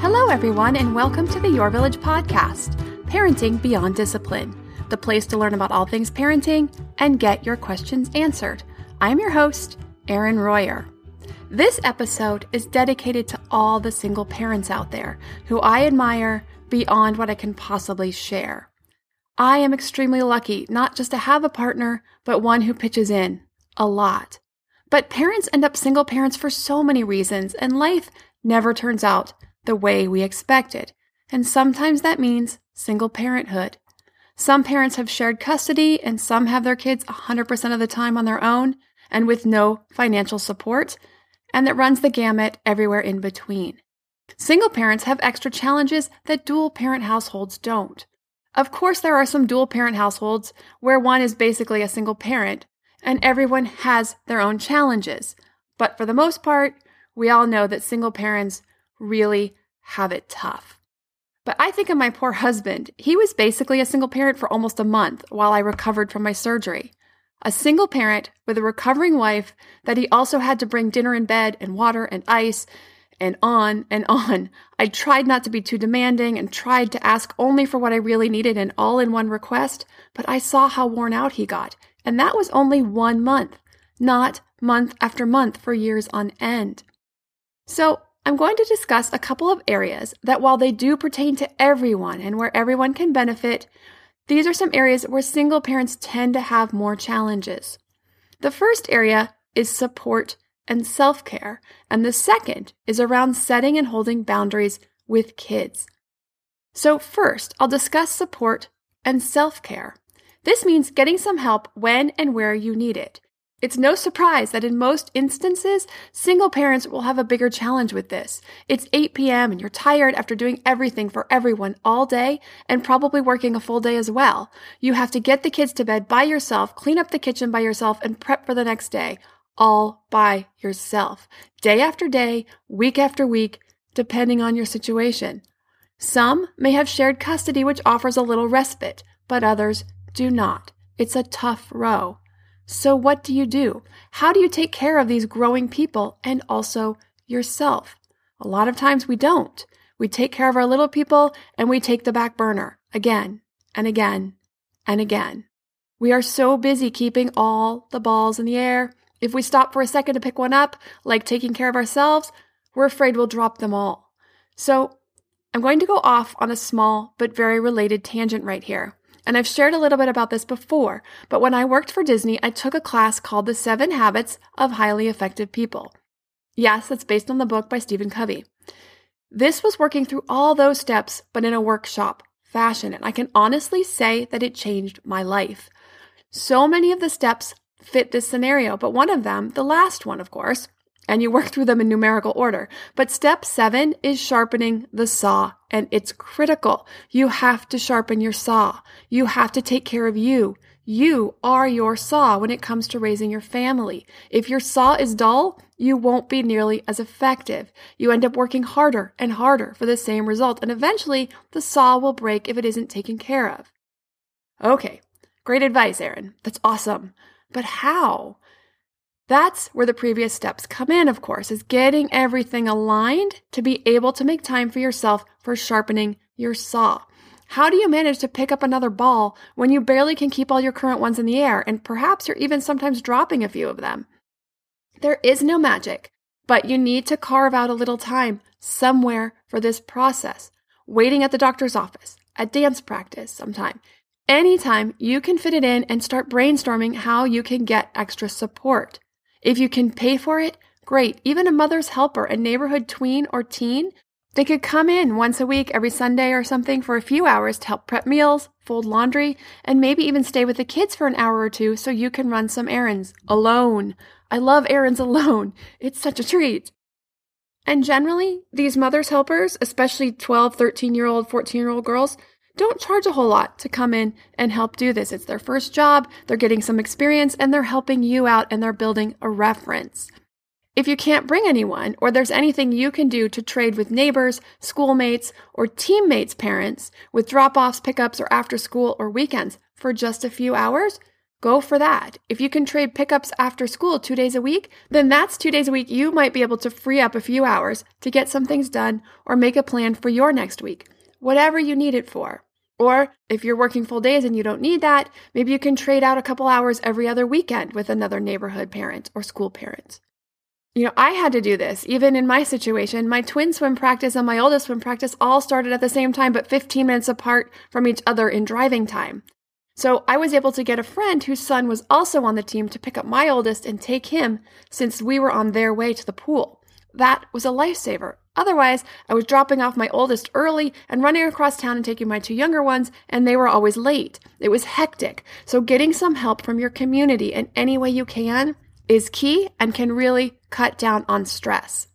Hello, everyone, and welcome to the Your Village podcast, Parenting Beyond Discipline, the place to learn about all things parenting and get your questions answered. I'm your host, Erin Royer. This episode is dedicated to all the single parents out there who I admire beyond what I can possibly share. I am extremely lucky not just to have a partner, but one who pitches in a lot. But parents end up single parents for so many reasons, and life never turns out the way we expected. And sometimes that means single parenthood. Some parents have shared custody, and some have their kids 100% of the time on their own and with no financial support, and that runs the gamut everywhere in between. Single parents have extra challenges that dual parent households don't. Of course, there are some dual parent households where one is basically a single parent, and everyone has their own challenges. But for the most part, we all know that single parents really have it tough. But I think of my poor husband. He was basically a single parent for almost a month while I recovered from my surgery. A single parent with a recovering wife that he also had to bring dinner in bed and water and ice and on and on. I tried not to be too demanding and tried to ask only for what I really needed and all in one request, but I saw how worn out he got. And that was only one month, not month after month for years on end. So I'm going to discuss a couple of areas that, while they do pertain to everyone and where everyone can benefit, these are some areas where single parents tend to have more challenges. The first area is support and self care, and the second is around setting and holding boundaries with kids. So, first, I'll discuss support and self care. This means getting some help when and where you need it. It's no surprise that in most instances, single parents will have a bigger challenge with this. It's 8 p.m. and you're tired after doing everything for everyone all day and probably working a full day as well. You have to get the kids to bed by yourself, clean up the kitchen by yourself, and prep for the next day, all by yourself. Day after day, week after week, depending on your situation. Some may have shared custody, which offers a little respite, but others do not. It's a tough row. So, what do you do? How do you take care of these growing people and also yourself? A lot of times we don't. We take care of our little people and we take the back burner again and again and again. We are so busy keeping all the balls in the air. If we stop for a second to pick one up, like taking care of ourselves, we're afraid we'll drop them all. So, I'm going to go off on a small but very related tangent right here. And I've shared a little bit about this before, but when I worked for Disney, I took a class called The Seven Habits of Highly Effective People. Yes, that's based on the book by Stephen Covey. This was working through all those steps, but in a workshop fashion, and I can honestly say that it changed my life. So many of the steps fit this scenario, but one of them, the last one, of course, and you work through them in numerical order. But step seven is sharpening the saw, and it's critical. You have to sharpen your saw. You have to take care of you. You are your saw when it comes to raising your family. If your saw is dull, you won't be nearly as effective. You end up working harder and harder for the same result, and eventually the saw will break if it isn't taken care of. Okay, great advice, Erin. That's awesome. But how? That's where the previous steps come in, of course, is getting everything aligned to be able to make time for yourself for sharpening your saw. How do you manage to pick up another ball when you barely can keep all your current ones in the air and perhaps you're even sometimes dropping a few of them? There is no magic, But you need to carve out a little time somewhere for this process. Waiting at the doctor's office, at dance practice sometime. Anytime you can fit it in and start brainstorming how you can get extra support. If you can pay for it, great. Even a mother's helper, a neighborhood tween or teen, they could come in once a week, every Sunday or something, for a few hours to help prep meals, fold laundry, and maybe even stay with the kids for an hour or two so you can run some errands alone. I love errands alone. It's such a treat. And generally, these mother's helpers, especially 12, 13 year old, 14 year old girls, don't charge a whole lot to come in and help do this. It's their first job, they're getting some experience, and they're helping you out and they're building a reference. If you can't bring anyone, or there's anything you can do to trade with neighbors, schoolmates, or teammates' parents with drop offs, pickups, or after school or weekends for just a few hours, go for that. If you can trade pickups after school two days a week, then that's two days a week you might be able to free up a few hours to get some things done or make a plan for your next week, whatever you need it for. Or if you're working full days and you don't need that, maybe you can trade out a couple hours every other weekend with another neighborhood parent or school parent. You know, I had to do this. Even in my situation, my twin swim practice and my oldest swim practice all started at the same time, but 15 minutes apart from each other in driving time. So I was able to get a friend whose son was also on the team to pick up my oldest and take him since we were on their way to the pool. That was a lifesaver. Otherwise, I was dropping off my oldest early and running across town and taking my two younger ones, and they were always late. It was hectic. So, getting some help from your community in any way you can is key and can really cut down on stress.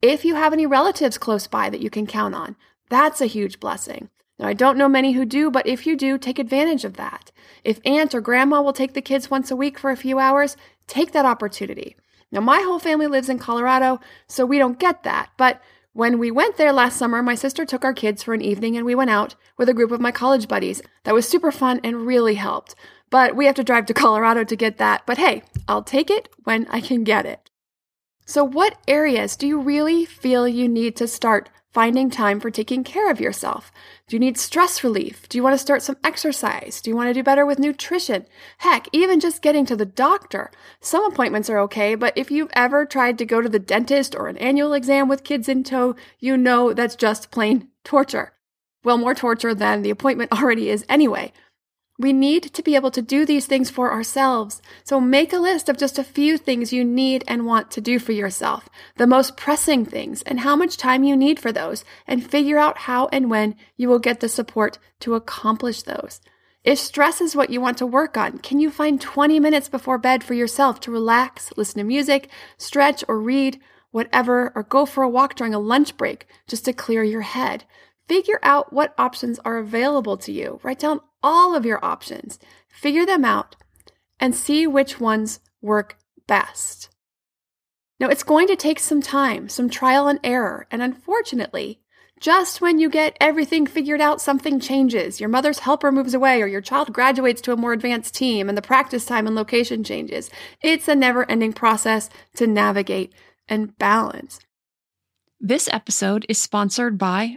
If you have any relatives close by that you can count on, that's a huge blessing. Now, I don't know many who do, but if you do, take advantage of that. If aunt or grandma will take the kids once a week for a few hours, take that opportunity. Now, my whole family lives in Colorado, so we don't get that. But when we went there last summer, my sister took our kids for an evening and we went out with a group of my college buddies. That was super fun and really helped. But we have to drive to Colorado to get that. But hey, I'll take it when I can get it. So, what areas do you really feel you need to start finding time for taking care of yourself? Do you need stress relief? Do you want to start some exercise? Do you want to do better with nutrition? Heck, even just getting to the doctor. Some appointments are okay, but if you've ever tried to go to the dentist or an annual exam with kids in tow, you know that's just plain torture. Well, more torture than the appointment already is anyway. We need to be able to do these things for ourselves. So make a list of just a few things you need and want to do for yourself, the most pressing things, and how much time you need for those, and figure out how and when you will get the support to accomplish those. If stress is what you want to work on, can you find 20 minutes before bed for yourself to relax, listen to music, stretch or read, whatever, or go for a walk during a lunch break just to clear your head? Figure out what options are available to you. Write down all of your options, figure them out, and see which ones work best. Now, it's going to take some time, some trial and error, and unfortunately, just when you get everything figured out, something changes. Your mother's helper moves away, or your child graduates to a more advanced team, and the practice time and location changes. It's a never ending process to navigate and balance. This episode is sponsored by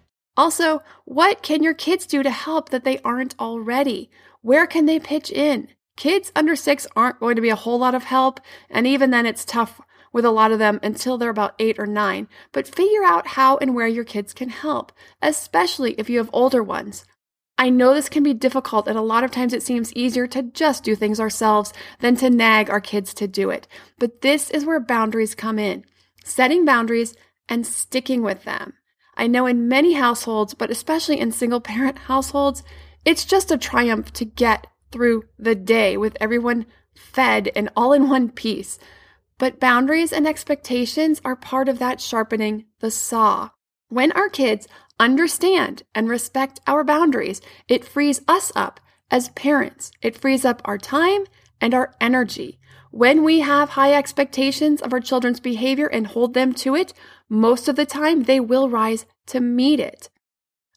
Also, what can your kids do to help that they aren't already? Where can they pitch in? Kids under six aren't going to be a whole lot of help, and even then it's tough with a lot of them until they're about eight or nine. But figure out how and where your kids can help, especially if you have older ones. I know this can be difficult, and a lot of times it seems easier to just do things ourselves than to nag our kids to do it. But this is where boundaries come in setting boundaries and sticking with them. I know in many households, but especially in single parent households, it's just a triumph to get through the day with everyone fed and all in one piece. But boundaries and expectations are part of that sharpening the saw. When our kids understand and respect our boundaries, it frees us up as parents. It frees up our time and our energy. When we have high expectations of our children's behavior and hold them to it, most of the time they will rise to meet it.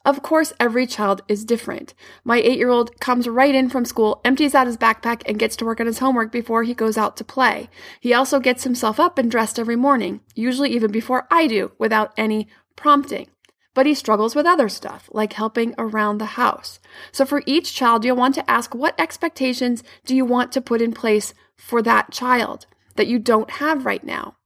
Of course, every child is different. My eight year old comes right in from school, empties out his backpack, and gets to work on his homework before he goes out to play. He also gets himself up and dressed every morning, usually even before I do, without any prompting. But he struggles with other stuff, like helping around the house. So for each child, you'll want to ask what expectations do you want to put in place for that child that you don't have right now?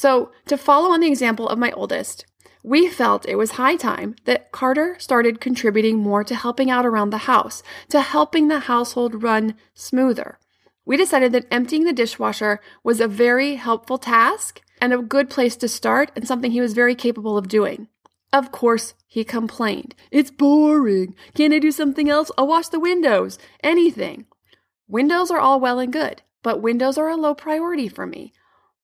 So, to follow on the example of my oldest, we felt it was high time that Carter started contributing more to helping out around the house, to helping the household run smoother. We decided that emptying the dishwasher was a very helpful task and a good place to start and something he was very capable of doing. Of course, he complained. It's boring. Can't I do something else? I'll wash the windows. Anything. Windows are all well and good, but windows are a low priority for me.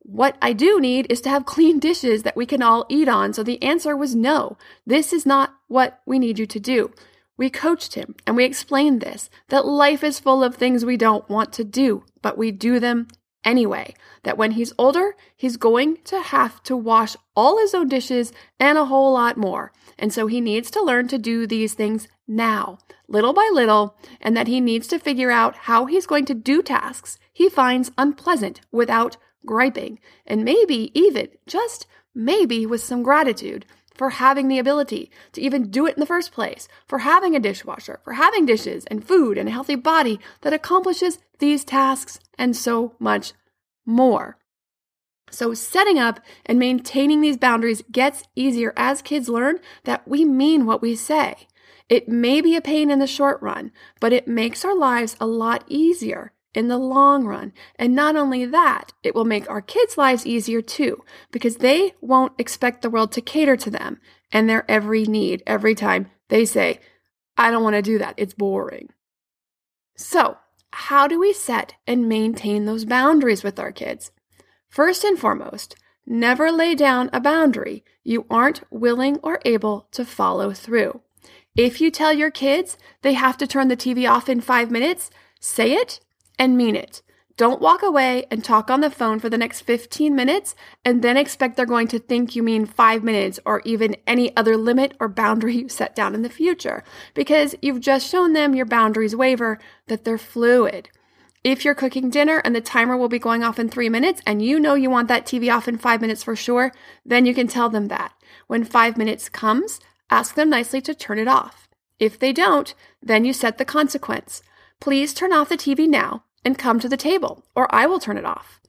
What I do need is to have clean dishes that we can all eat on. So the answer was no. This is not what we need you to do. We coached him and we explained this that life is full of things we don't want to do, but we do them anyway. That when he's older, he's going to have to wash all his own dishes and a whole lot more. And so he needs to learn to do these things now, little by little, and that he needs to figure out how he's going to do tasks he finds unpleasant without griping, and maybe even, just maybe, with some gratitude for having the ability to even do it in the first place, for having a dishwasher, for having dishes and food and a healthy body that accomplishes these tasks and so much more. So, setting up and maintaining these boundaries gets easier as kids learn that we mean what we say. It may be a pain in the short run, but it makes our lives a lot easier in the long run. And not only that, it will make our kids' lives easier too, because they won't expect the world to cater to them and their every need every time they say, I don't want to do that. It's boring. So, how do we set and maintain those boundaries with our kids? First and foremost, never lay down a boundary you aren't willing or able to follow through. If you tell your kids they have to turn the TV off in five minutes, say it and mean it. Don't walk away and talk on the phone for the next 15 minutes and then expect they're going to think you mean five minutes or even any other limit or boundary you set down in the future because you've just shown them your boundaries waver, that they're fluid. If you're cooking dinner and the timer will be going off in three minutes and you know you want that TV off in five minutes for sure, then you can tell them that. When five minutes comes, ask them nicely to turn it off. If they don't, then you set the consequence. Please turn off the TV now and come to the table, or I will turn it off.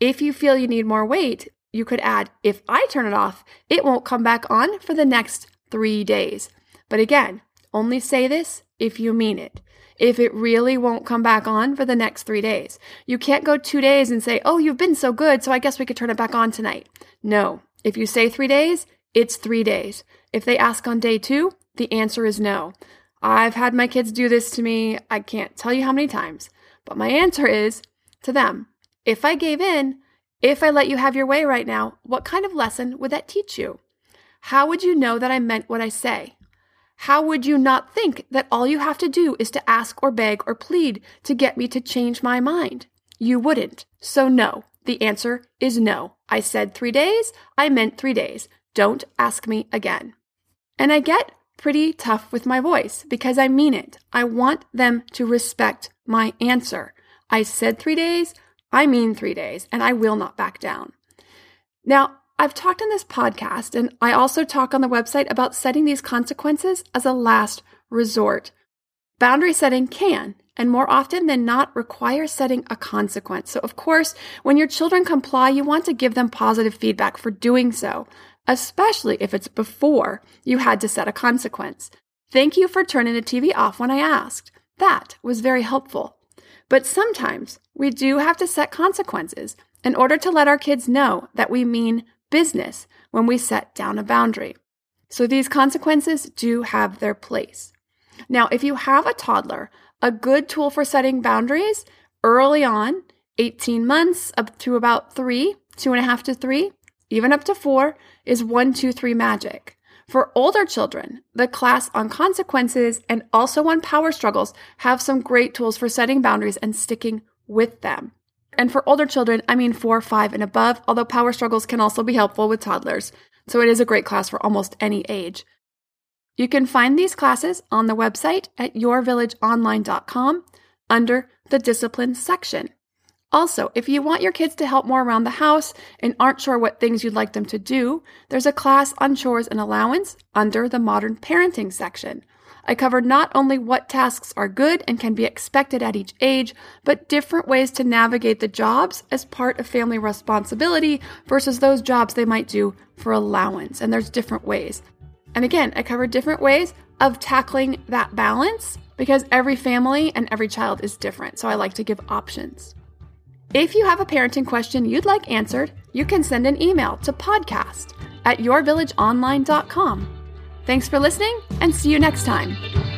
If you feel you need more weight, you could add, if I turn it off, it won't come back on for the next three days. But again, only say this if you mean it. If it really won't come back on for the next three days, you can't go two days and say, Oh, you've been so good, so I guess we could turn it back on tonight. No. If you say three days, it's three days. If they ask on day two, the answer is no. I've had my kids do this to me, I can't tell you how many times. But my answer is to them if I gave in, if I let you have your way right now, what kind of lesson would that teach you? how would you know that I meant what I say? How would you not think that all you have to do is to ask or beg or plead to get me to change my mind? You wouldn't. So, no. The answer is no. I said three days. I meant three days. Don't ask me again. And I get pretty tough with my voice because I mean it. I want them to respect my answer. I said three days. I mean three days, and I will not back down. Now, I've talked in this podcast, and I also talk on the website about setting these consequences as a last resort. Boundary setting can, and more often than not, require setting a consequence. So, of course, when your children comply, you want to give them positive feedback for doing so, especially if it's before you had to set a consequence. Thank you for turning the TV off when I asked. That was very helpful. But sometimes we do have to set consequences in order to let our kids know that we mean business when we set down a boundary. So these consequences do have their place. Now, if you have a toddler, a good tool for setting boundaries early on, 18 months up to about three, two and a half to three, even up to four, is one, two, three magic. For older children, the class on consequences and also on power struggles have some great tools for setting boundaries and sticking with them. And for older children, I mean four, five, and above, although power struggles can also be helpful with toddlers. So it is a great class for almost any age. You can find these classes on the website at yourvillageonline.com under the discipline section. Also, if you want your kids to help more around the house and aren't sure what things you'd like them to do, there's a class on chores and allowance under the modern parenting section. I cover not only what tasks are good and can be expected at each age, but different ways to navigate the jobs as part of family responsibility versus those jobs they might do for allowance. And there's different ways. And again, I cover different ways of tackling that balance because every family and every child is different. So I like to give options. If you have a parenting question you'd like answered, you can send an email to podcast at yourvillageonline.com. Thanks for listening and see you next time.